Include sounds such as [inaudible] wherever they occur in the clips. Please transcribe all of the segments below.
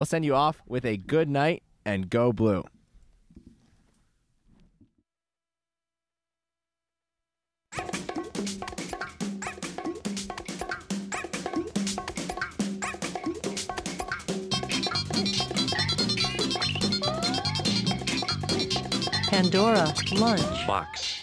I'll send you off with a good night and go blue. Pandora Lunch. Box.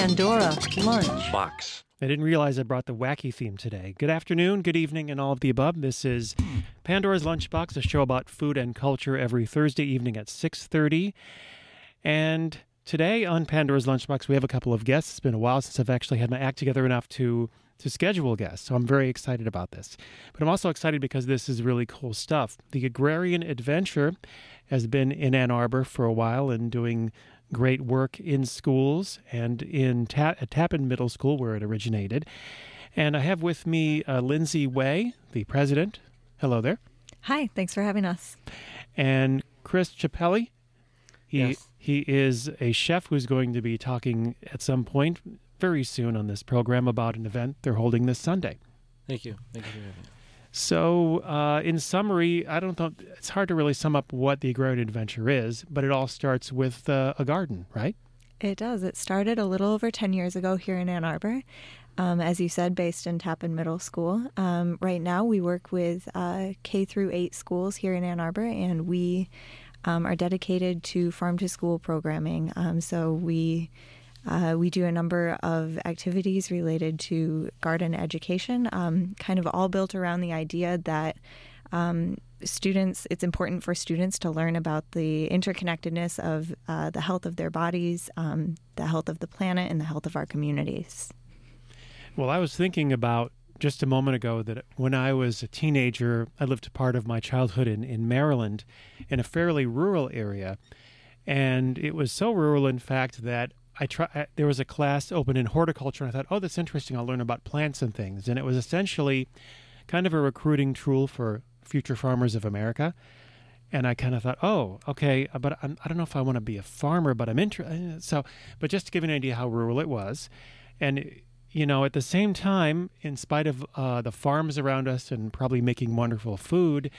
Pandora Lunch. Box. I didn't realize I brought the wacky theme today. Good afternoon, good evening, and all of the above. This is Pandora's Lunchbox, a show about food and culture every Thursday evening at 6:30. And today on Pandora's Lunchbox, we have a couple of guests. It's been a while since I've actually had my act together enough to to schedule guests, so I'm very excited about this. But I'm also excited because this is really cool stuff. The Agrarian Adventure has been in Ann Arbor for a while and doing great work in schools and in Ta- Tappan Middle School, where it originated. And I have with me uh, Lindsay Way, the president. Hello there. Hi, thanks for having us. And Chris Chappelli. He, Yes. he is a chef who's going to be talking at some point very soon on this program about an event they're holding this Sunday. Thank you. Thank you for having me. So, uh, in summary, I don't know. It's hard to really sum up what the agrarian adventure is, but it all starts with uh, a garden, right? It does. It started a little over 10 years ago here in Ann Arbor. Um, as you said, based in Tappan Middle School. Um, right now, we work with uh, K through 8 schools here in Ann Arbor, and we um, are dedicated to farm to school programming. Um, so we uh, we do a number of activities related to garden education, um, kind of all built around the idea that um, students, it's important for students to learn about the interconnectedness of uh, the health of their bodies, um, the health of the planet, and the health of our communities. Well, I was thinking about just a moment ago that when I was a teenager, I lived part of my childhood in, in Maryland in a fairly rural area. And it was so rural, in fact, that I try, there was a class open in horticulture, and I thought, oh, that's interesting. I'll learn about plants and things. And it was essentially kind of a recruiting tool for future farmers of America. And I kind of thought, oh, okay, but I'm, I don't know if I want to be a farmer, but I'm interested. So, but just to give you an idea how rural it was, and you know, at the same time, in spite of uh, the farms around us and probably making wonderful food,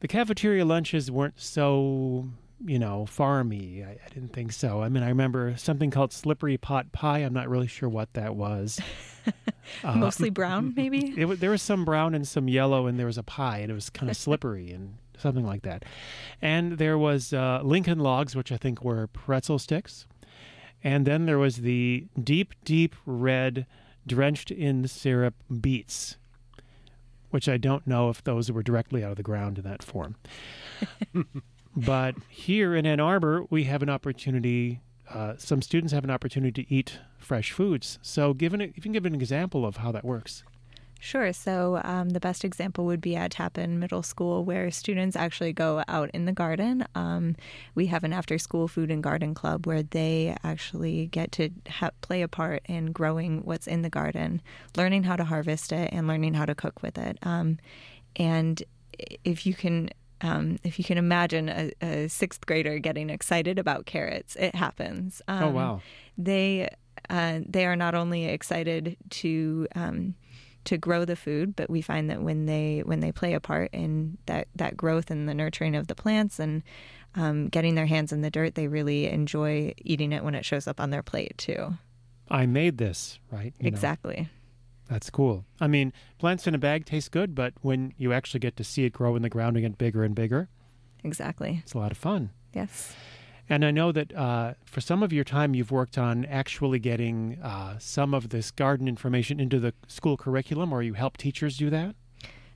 the cafeteria lunches weren't so, you know, farmy. I, I didn't think so. I mean, I remember something called slippery pot pie. I'm not really sure what that was. [laughs] Uh, Mostly brown, [laughs] maybe? it, wa- there was some brown and some yellow, and there was a pie, and it was kind of [laughs] slippery and something like that. And there was uh, Lincoln logs, which I think were pretzel sticks. And then there was the deep, deep red, drenched in syrup beets, which I don't know if those were directly out of the ground in that form. But here in Ann Arbor, we have an opportunity. Uh, some students have an opportunity to eat fresh foods. So, given if you can give an example of how that works. Sure. So, um, the best example would be at Tappan Middle School, where students actually go out in the garden. Um, we have an after school food and garden club where they actually get to ha- play a part in growing what's in the garden, learning how to harvest it, and learning how to cook with it. Um, and if you can. Um, if you can imagine a, a sixth grader getting excited about carrots, it happens. Um, oh wow! they uh, they are not only excited to um, to grow the food, but we find that when they when they play a part in that that growth and the nurturing of the plants and um, getting their hands in the dirt, they really enjoy eating it when it shows up on their plate too. I made this, right? You know, exactly. That's cool. I mean, plants in a bag taste good, but when you actually get to see it grow in the ground and get bigger and bigger, Exactly. it's a lot of fun. Yes. And I know that uh, for some of your time, you've worked on actually getting uh, some of this garden information into the school curriculum, or you help teachers do that.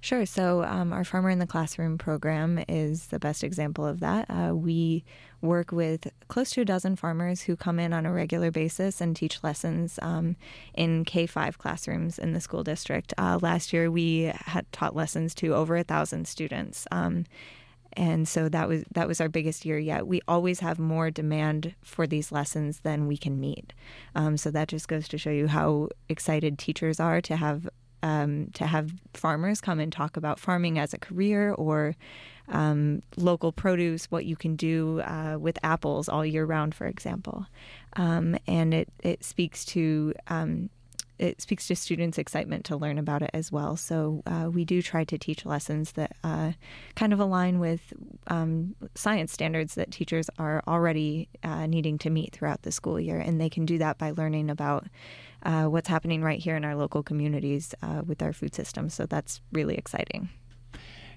Sure. So, um, our Farmer in the Classroom program is the best example of that. Uh, we work with close to a dozen farmers who come in on a regular basis and teach lessons um, in K 5 classrooms in the school district. Uh, last year, we had taught lessons to over a thousand students. Um, and so that was that was our biggest year yet. We always have more demand for these lessons than we can meet. Um, so that just goes to show you how excited teachers are to have um, to have farmers come and talk about farming as a career or um, local produce, what you can do uh, with apples all year round, for example. Um, and it, it speaks to um, it speaks to students' excitement to learn about it as well. So uh, we do try to teach lessons that uh, kind of align with um, science standards that teachers are already uh, needing to meet throughout the school year, and they can do that by learning about uh, what's happening right here in our local communities uh, with our food system. So that's really exciting.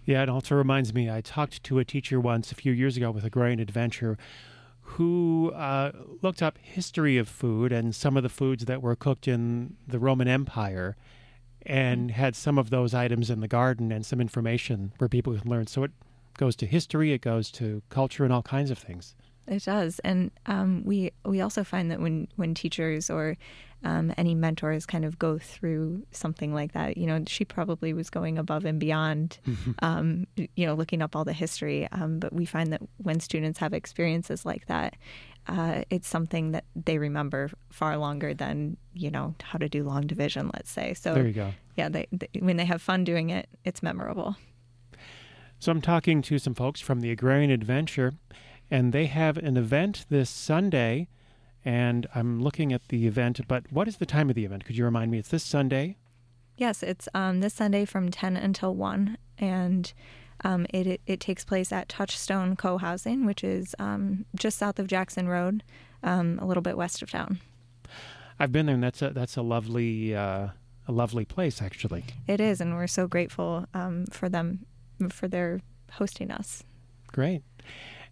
Yeah, it also reminds me. I talked to a teacher once a few years ago with Agrarian Adventure who uh, looked up history of food and some of the foods that were cooked in the Roman Empire and had some of those items in the garden and some information where people can learn. So it goes to history, it goes to culture, and all kinds of things. It does, and um, we we also find that when when teachers or um, any mentors kind of go through something like that, you know, she probably was going above and beyond, um, you know, looking up all the history. Um, but we find that when students have experiences like that, uh, it's something that they remember far longer than you know how to do long division, let's say. So there you go. Yeah, they, they, when they have fun doing it, it's memorable. So I'm talking to some folks from the Agrarian Adventure and they have an event this Sunday. And I'm looking at the event, but what is the time of the event? Could you remind me? It's this Sunday. Yes, it's um, this Sunday from 10 until 1, and um, it, it, it takes place at Touchstone Co Housing, which is um, just south of Jackson Road, um, a little bit west of town. I've been there, and that's a that's a lovely uh, a lovely place, actually. It is, and we're so grateful um, for them for their hosting us. Great.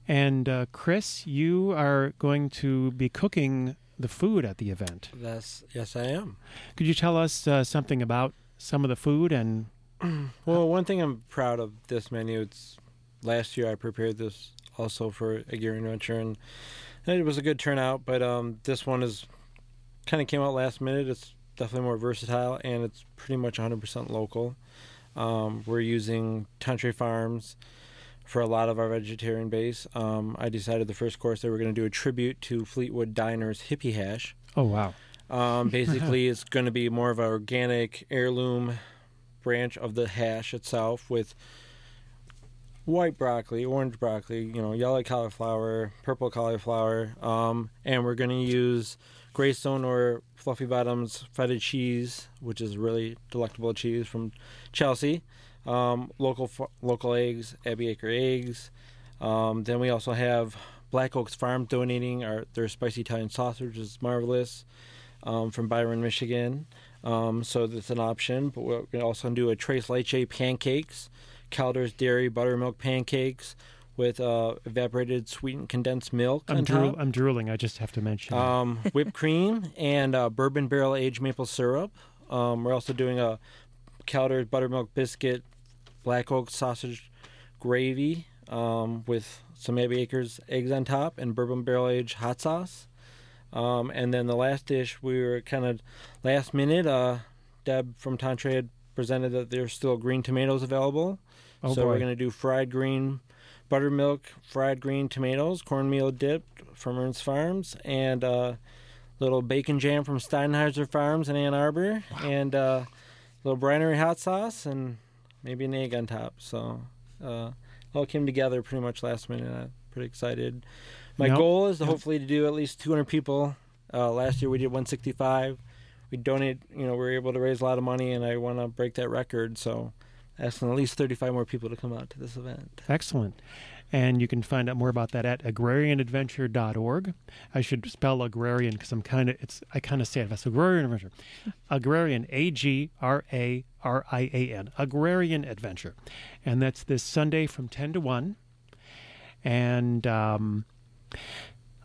And uh, Chris, you are going to be cooking the food at the event. That's yes, I am. Could you tell us uh, something about some of the food and? [clears throat] well, one thing I'm proud of this menu. It's last year I prepared this also for Agrarian Adventure, and it was a good turnout. But um, this one is kind of came out last minute. It's definitely more versatile, and it's pretty much 100% local. Um, we're using Tantre Farms for a lot of our vegetarian base. Um, I decided the first course that we're going to do a tribute to Fleetwood Diner's Hippie Hash. Oh wow! Um, [laughs] basically, it's going to be more of an organic heirloom branch of the hash itself with white broccoli, orange broccoli, you know, yellow cauliflower, purple cauliflower, um, and we're going to use Greystone or Fluffy Bottoms feta cheese, which is really delectable cheese from Chelsea um, local local eggs, Abbey Acre eggs. Um, then we also have Black Oaks Farm donating our their spicy Italian sausage, which is marvelous, um, from Byron, Michigan. Um, so that's an option. But we're going to also do a Tres Leche pancakes, Calder's Dairy Buttermilk pancakes with uh, evaporated sweetened condensed milk. I'm, drool- I'm drooling. I just have to mention. Um, whipped cream and uh, bourbon barrel aged maple syrup. Um, we're also doing a Calder's buttermilk biscuit black oak sausage gravy um, with some Abbey Acres eggs on top and bourbon barrel aged hot sauce. Um, and then the last dish, we were kind of last minute. Uh, Deb from Tantre had presented that there's still green tomatoes available. Oh so boy. we're going to do fried green buttermilk, fried green tomatoes, cornmeal dipped from Ernst Farms, and uh, little bacon jam from Steinheiser Farms in Ann Arbor, wow. and uh, little brinery hot sauce, and maybe an egg on top. So uh, all came together pretty much last minute. I'm pretty excited. My goal is to hopefully to do at least 200 people. Uh, last year we did 165. We donate, you know, we were able to raise a lot of money, and I want to break that record. So asking at least 35 more people to come out to this event. Excellent. And you can find out more about that at agrarianadventure.org. I should spell agrarian because I'm kind of it's I kind of say it. That's agrarian adventure. [laughs] Agrarian, A G R A R I A N. Agrarian adventure, and that's this Sunday from ten to one. And um,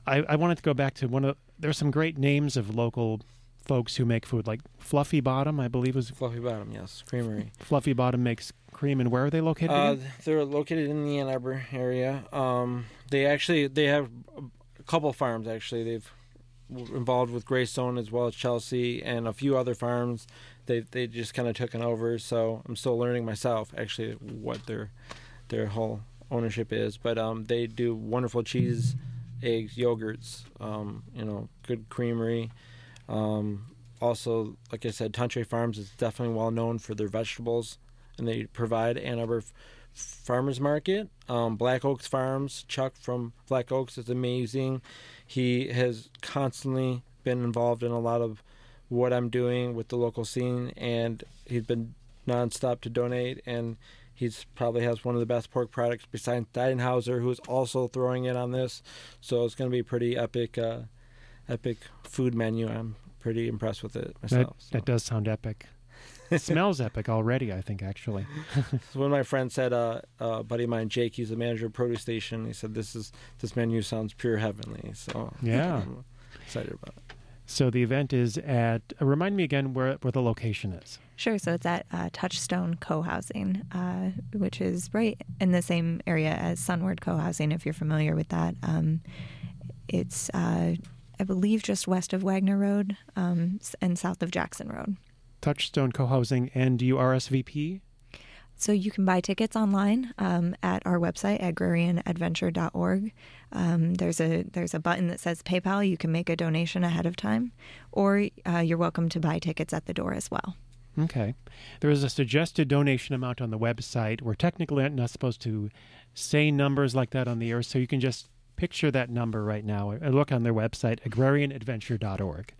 I, I wanted to go back to one of the there's some great names of local folks who make food like Fluffy Bottom, I believe was Fluffy Bottom, yes, creamery. Fluffy Bottom makes cream, and where are they located? Uh, they're located in the Ann Arbor area. Um, they actually they have a couple farms. Actually, they've involved with Greystone as well as Chelsea and a few other farms. They they just kind of taken over. So I'm still learning myself actually what their their whole ownership is. But um, they do wonderful cheese, eggs, yogurts. Um, you know, good creamery. Um, also, like I said, Tantre Farms is definitely well known for their vegetables, and they provide Ann Arbor f- Farmers Market. Um, Black Oaks Farms, Chuck from Black Oaks is amazing. He has constantly been involved in a lot of what I'm doing with the local scene, and he's been nonstop to donate. And he's probably has one of the best pork products besides Deidenhauser, who's also throwing in on this. So it's going to be pretty epic, uh, epic food menu. I'm pretty impressed with it That, so. that does sound epic. [laughs] It smells epic already, I think, actually. [laughs] So when my friend said, uh, uh, a buddy of mine, Jake, he's the manager of Produce Station. He said, "This is this menu sounds pure heavenly." So Yeah. [laughs] I'm excited about it. So the event is at, uh, remind me again where, where the location is. Sure. So it's at uh, Touchstone Co-housing, uh, which is right in the same area as Sunward Co-housing. If you're familiar with that, um, it's uh, I believe just west of Wagner Road um, and south of Jackson Road. Touchstone Co-housing, and do you RSVP? So you can buy tickets online um, at our website, agrarianadventure.org. Um, there's a there's a button that says PayPal. You can make a donation ahead of time, or uh, you're welcome to buy tickets at the door as well. Okay. There is a suggested donation amount on the website. We're technically not supposed to say numbers like that on the air, so you can just picture that number right now. Look on their website, agrarianadventure.org.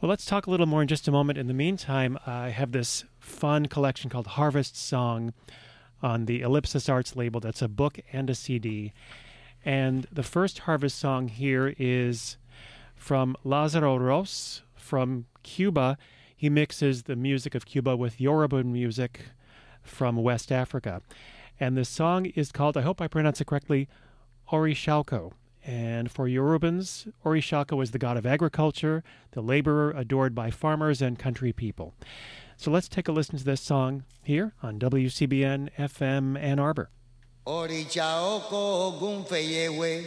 Well, let's talk a little more in just a moment. In the meantime, I have this fun collection called Harvest Song on the Ellipsis Arts label. That's a book and a CD. And the first Harvest Song here is from Lazaro Ros from Cuba. He mixes the music of Cuba with Yoruba music from West Africa. And the song is called, I hope I pronounce it correctly, Orisha Oko. And for Yorubans, Orisha Oko is the god of agriculture, the laborer adored by farmers and country people. So let's take a listen to this song here on WCBN FM Ann Arbor. Gunfeyewe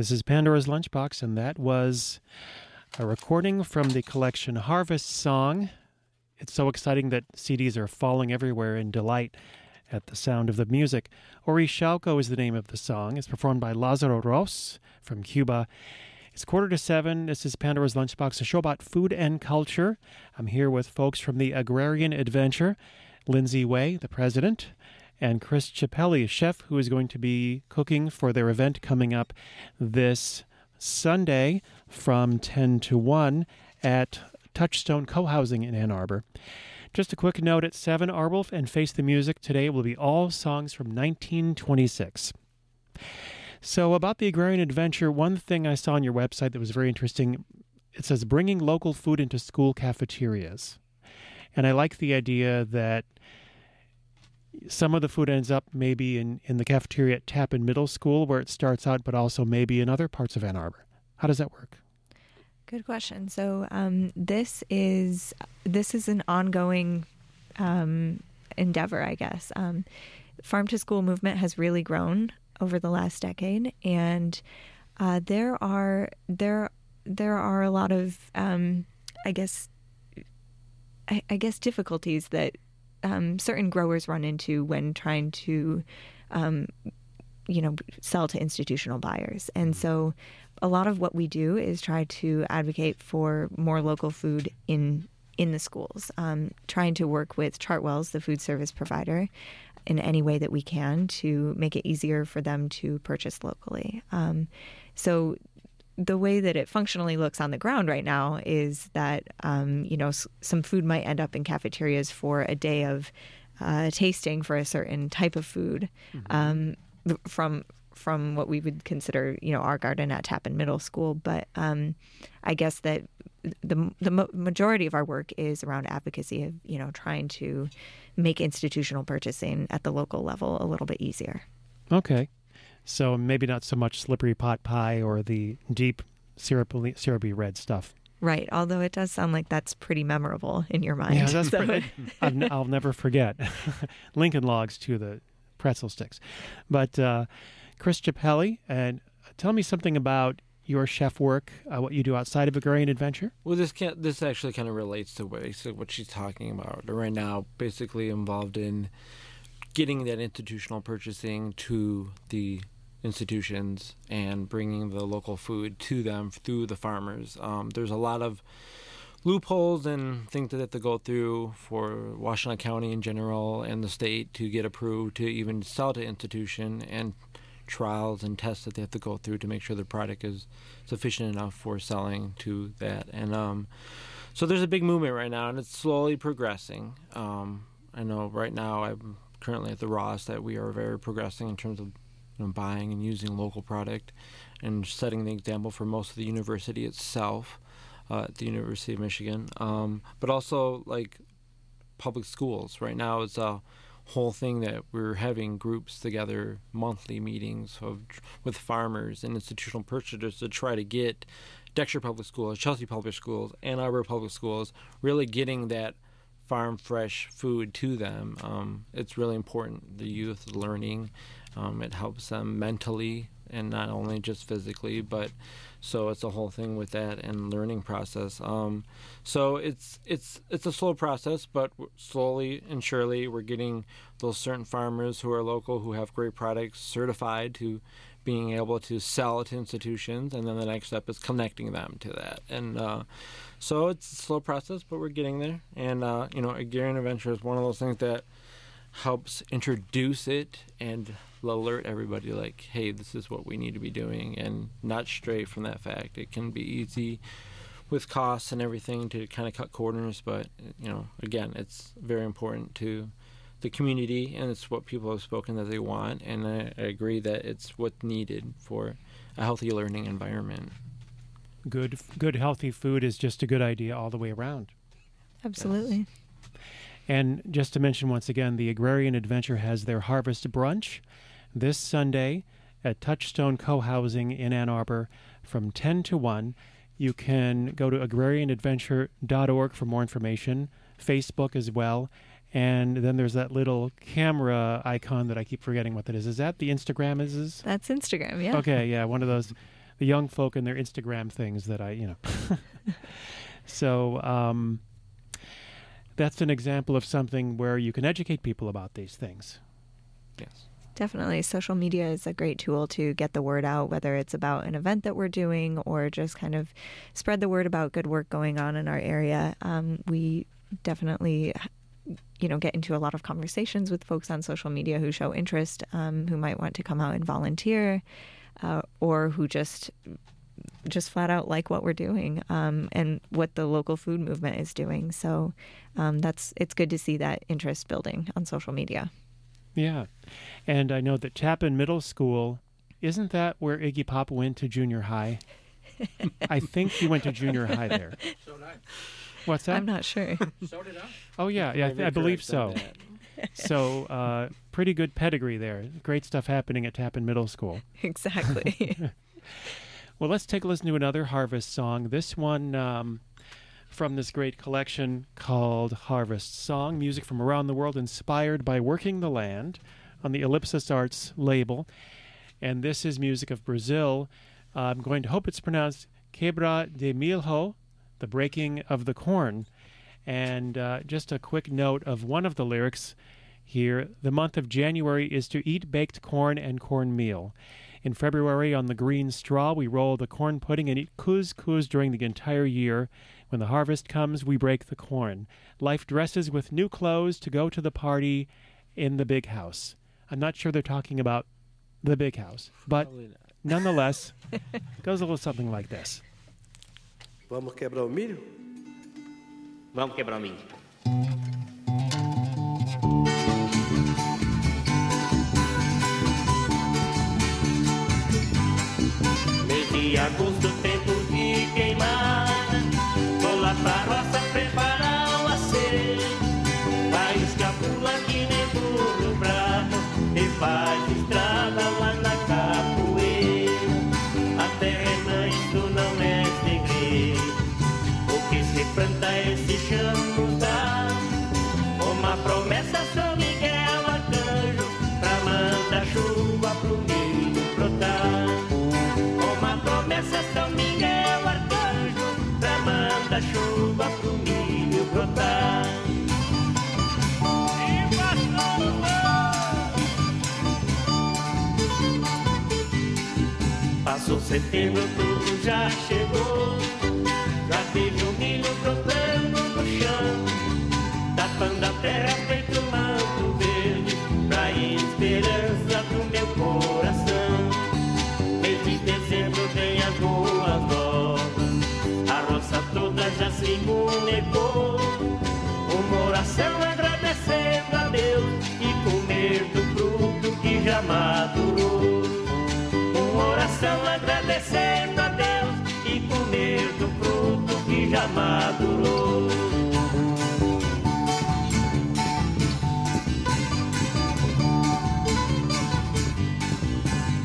This is Pandora's Lunchbox, and that was a recording from the collection Harvest Song. It's so exciting that CDs are falling everywhere in delight at the sound of the music. Orisha Oko is the name of the song. It's performed by Lazaro Ros from Cuba. It's quarter to seven. This is Pandora's Lunchbox, a show about food and culture. I'm here with folks from the Agrarian Adventure, Lindsay Way, the president, and Chris Chappelli, a chef who is going to be cooking for their event coming up this Sunday from 10 to 1 at Touchstone Co-Housing in Ann Arbor. Just a quick note at 7 R. Wolf and Face the Music today will be all songs from 1926. So, about the agrarian adventure, one thing I saw on your website that was very interesting it says bringing local food into school cafeterias. And I like the idea that some of the food ends up maybe in, in the cafeteria at Tappan Middle School where it starts out, but also maybe in other parts of Ann Arbor. How does that work? Good question. So um, this is this is an ongoing um, endeavor, I guess. Um, farm to school movement has really grown over the last decade, and uh, there are there there are a lot of um, I guess I, I guess difficulties that um, certain growers run into when trying to um, you know sell to institutional buyers, and so a lot of what we do is try to advocate for more local food in in the schools, um, trying to work with Chartwells, the food service provider, in any way that we can to make it easier for them to purchase locally. Um, so the way that it functionally looks on the ground right now is that um, you know s- some food might end up in cafeterias for a day of uh, tasting for a certain type of food um, from from what we would consider you know our garden at Tappan Middle School. But um, I guess that the the mo- majority of our work is around advocacy of you know trying to make institutional purchasing at the local level a little bit easier. Okay. So maybe not so much slippery pot pie or the deep syrupy, syrupy red stuff. Right. Although it does sound like that's pretty memorable in your mind. Yeah, that's So- pretty, [laughs] I've, n- I'll never forget [laughs] Lincoln logs to the pretzel sticks. But uh, Chris Chappelli, and tell me something about your chef work, uh, what you do outside of Agrarian Adventure. Well, this can this actually kind of relates to basically what she's talking about right now. Basically, involved in getting that institutional purchasing to the institutions and bringing the local food to them through the farmers. Um, there's a lot of loopholes and things that have to go through for Washtenaw County in general and the state to get approved to even sell to institution and trials and tests that they have to go through to make sure the product is sufficient enough for selling to that. And um, so there's a big movement right now, and it's slowly progressing. Um, I know right now I'm currently at the Ross that we are very progressing in terms of you know, buying and using local product and setting the example for most of the university itself uh, at the University of Michigan, um, but also like public schools. Right now, it's a whole thing that we're having groups together, monthly meetings of with farmers and institutional purchasers to try to get Dexter Public Schools, Chelsea Public Schools, Ann Arbor Public Schools really getting that farm fresh food to them. Um, it's really important. The youth learning, um, it helps them mentally and not only just physically, but so it's a whole thing with that and learning process. Um, so it's it's it's a slow process, but slowly and surely we're getting those certain farmers who are local who have great products certified to being able to sell to institutions, and then the next step is connecting them to that. And uh, so it's a slow process, but we're getting there. And uh, you know, a Agrarian Adventure is one of those things that helps introduce it and alert everybody like hey this is what we need to be doing and not stray from that fact it can be easy with costs and everything to kind of cut corners but you know again it's very important to the community and it's what people have spoken that they want and i, I agree that it's what's needed for a healthy learning environment Good, good, healthy food is just a good idea all the way around. Absolutely. And just to mention once again, the Agrarian Adventure has their harvest brunch this Sunday at Touchstone Co Housing in Ann Arbor from 10 to 1. You can go to agrarianadventure.org for more information, Facebook as well. And then there's that little camera icon that I keep forgetting what that is. Is that the Instagram? Is is? That's Instagram, yeah. Okay, yeah, one of those the young folk and their Instagram things that I, you know. [laughs] so um, that's an example of something where you can educate people about these things. Yes. Definitely. Social media is a great tool to get the word out, whether it's about an event that we're doing or just kind of spread the word about good work going on in our area. Um, we definitely you know get into a lot of conversations with folks on social media who show interest um, who might want to come out and volunteer uh, or who just just flat out like what we're doing um, and what the local food movement is doing so um, that's it's good to see that interest building on social media Yeah. And I know that Tappan Middle School, isn't that where Iggy Pop went to junior high? I think he went to junior high there. [laughs] So did I. What's that? i'm not sure So did I. [laughs] oh, yeah, yeah I, Maybe I believe so. So, uh, pretty good pedigree there. Great stuff happening at Tappan Middle School. [laughs] exactly Well, let's take a listen to another Harvest song. This one um, from this great collection called Harvest Song, music from around the world inspired by working the land on the Ellipsis Arts label. And this is music of Brazil. I'm going to hope it's pronounced Quebra de Milho, the breaking of the corn. And uh, just a quick note of one of the lyrics here the month of January is to eat baked corn and cornmeal. In February, on the green straw, we roll the corn pudding and eat couscous during the entire year. When the harvest comes, we break the corn. Life dresses with new clothes to go to the party in the big house. I'm not sure they're talking about the big house, but Probably not. nonetheless, [laughs] goes a little something like this. Vamos quebrar o milho? Vamos quebrar o milho. Mês de agosto, mandar chuva pro milho brotar. E passou Passou setembro, tudo já chegou. Já teve o milho brotando no chão. Tapando a terra feito se molecou. Uma oração agradecendo a Deus. E comer do fruto que já madurou. Uma oração agradecendo a Deus e comer do fruto que já madurou.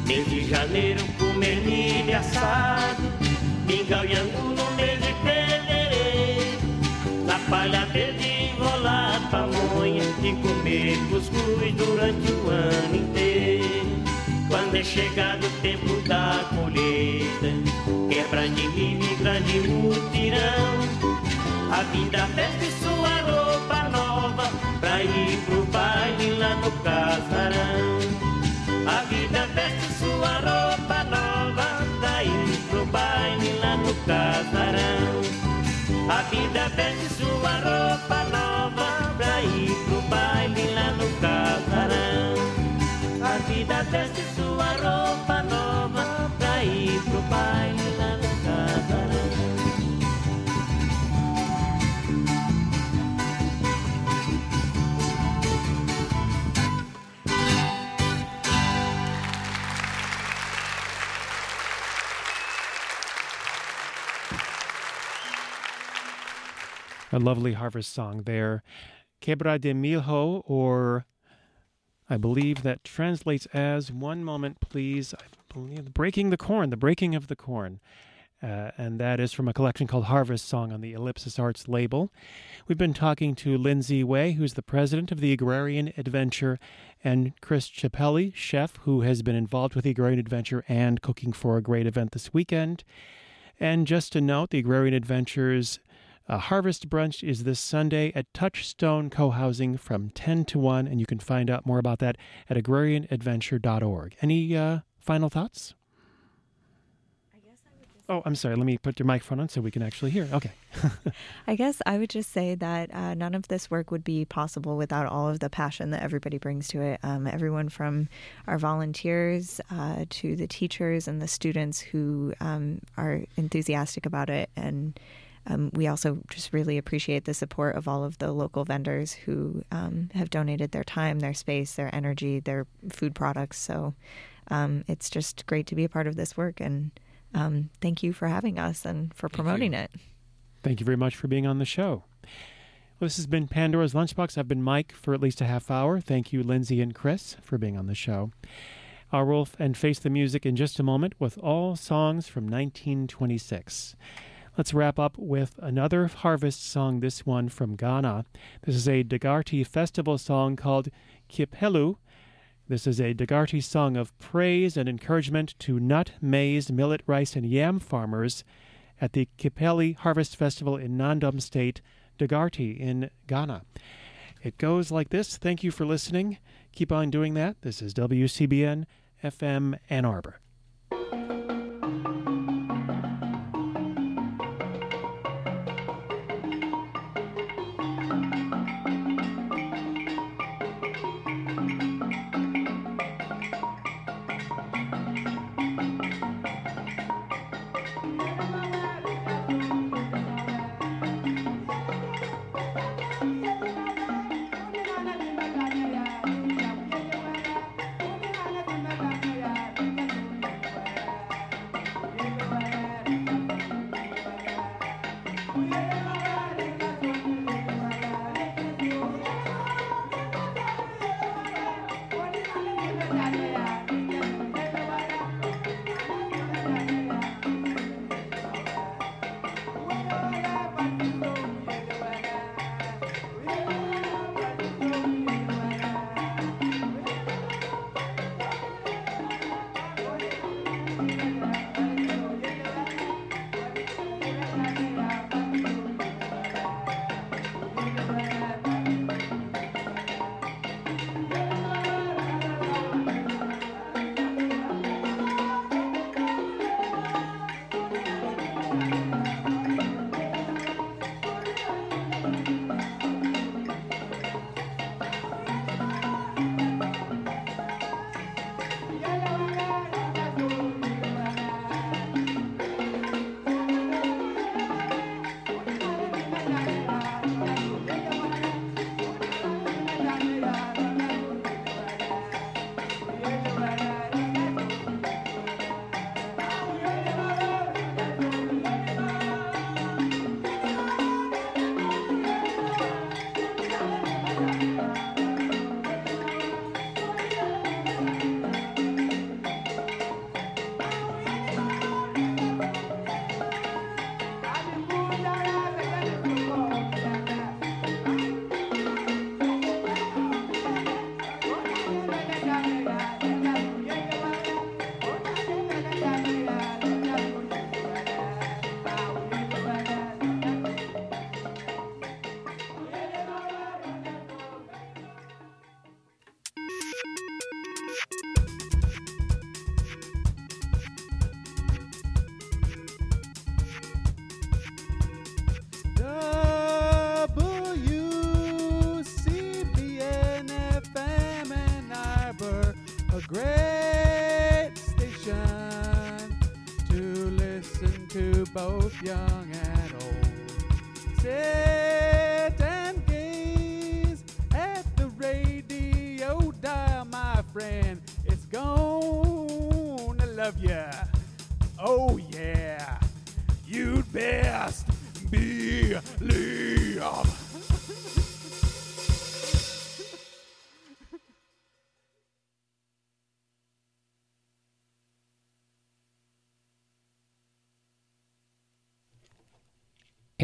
Mês de janeiro comer milho assado, mingau e angu palha verde enrolar pamonha e comer cuscuz durante o ano inteiro. Quando é chegado o tempo da colheita, quebra de milho e grande mutirão. A vinda veste sua roupa nova pra ir pro baile lá no casarão. A lovely harvest song there. Quebra de Milho, or I believe that translates as one moment, please. I believe breaking the corn, the breaking of the corn. Uh, and that is from a collection called Harvest Song on the Ellipsis Arts label. We've been talking to Lindsay Way, who's the president of the Agrarian Adventure, and Chris Chappelli, chef, who has been involved with the Agrarian Adventure and cooking for a great event this weekend. And just to note, the Agrarian Adventures uh, Harvest Brunch is this Sunday at Touchstone Co Housing from 10 to 1, and you can find out more about that at agrarianadventure.org. Any uh, final thoughts? Oh, I'm sorry. Let me put your microphone on so we can actually hear. Okay. [laughs] I guess I would just say that uh, none of this work would be possible without all of the passion that everybody brings to it. Um, everyone from our volunteers uh, to the teachers and the students who um, are enthusiastic about it. And um, we also just really appreciate the support of all of the local vendors who um, have donated their time, their space, their energy, their food products. So um, it's just great to be a part of this work. And um, thank you for having us and for promoting it. Thank you very much for being on the show. Well, this has been Pandora's Lunchbox. I've been Mike for at least a half hour. Thank you, Lindsay and Chris, for being on the show. I'll roll and face the music in just a moment with all songs from 1926. Let's wrap up with another harvest song, this one from Ghana. This is a Dagarty festival song called Kipelu. This is a Dagarty song of praise and encouragement to nut, maize, millet, rice, and yam farmers at the Kipeli Harvest Festival in Nandom State, Dagarty in Ghana. It goes like this. Thank you for listening. Keep on doing that. This is WCBN FM Ann Arbor. Young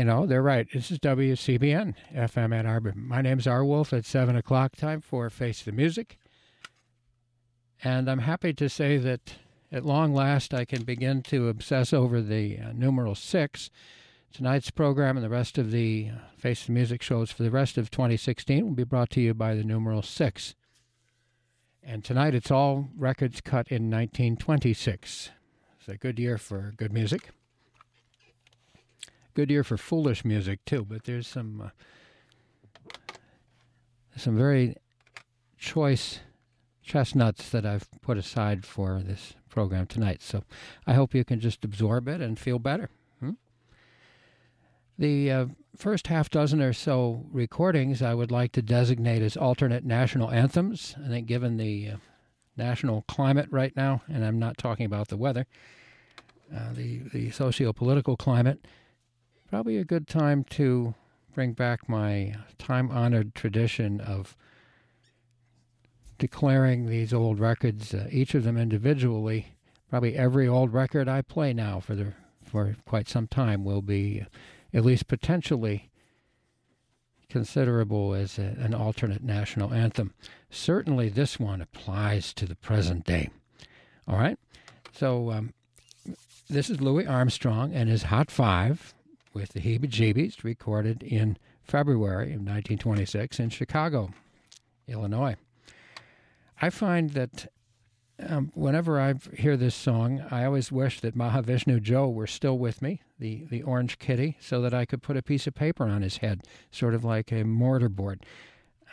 You know, they're right. This is WCBN FM Ann Arbor. My name's R. Wolf. It's 7 o'clock time for Face the Music. And I'm happy to say that at long last I can begin to obsess over the uh, numeral 6. Tonight's program and the rest of the uh, Face the Music shows for the rest of 2016 will be brought to you by the numeral 6. And tonight it's all records cut in 1926. It's a good year for good music. Good year for foolish music too, but there's some uh, some very choice chestnuts that I've put aside for this program tonight. So I hope you can just absorb it and feel better. Hmm? The uh, first half dozen or so recordings I would like to designate as alternate national anthems. I think, given the uh, national climate right now, and I'm not talking about the weather, uh, the, the socio political climate, probably a good time to bring back my time honored tradition of declaring these old records, uh, each of them individually. Probably every old record I play now for the for quite some time will be at least potentially considerable as a, an alternate national anthem. Certainly, this one applies to the present day. All right, so um, this is Louis Armstrong and his Hot Five with the Heebie Jeebies, recorded in February of 1926 in Chicago, Illinois. I find that um, whenever I hear this song, I always wish that Mahavishnu Joe were still with me, the, the orange kitty, so that I could put a piece of paper on his head, sort of like a mortarboard.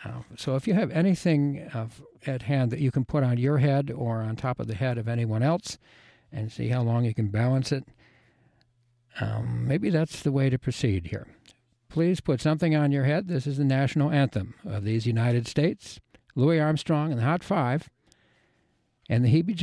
Uh, so if you have anything at hand that you can put on your head or on top of the head of anyone else and see how long you can balance it, um, maybe that's the way to proceed here. Please put something on your head. This is the national anthem of these United States. Louis Armstrong and the Hot Five and the Heebie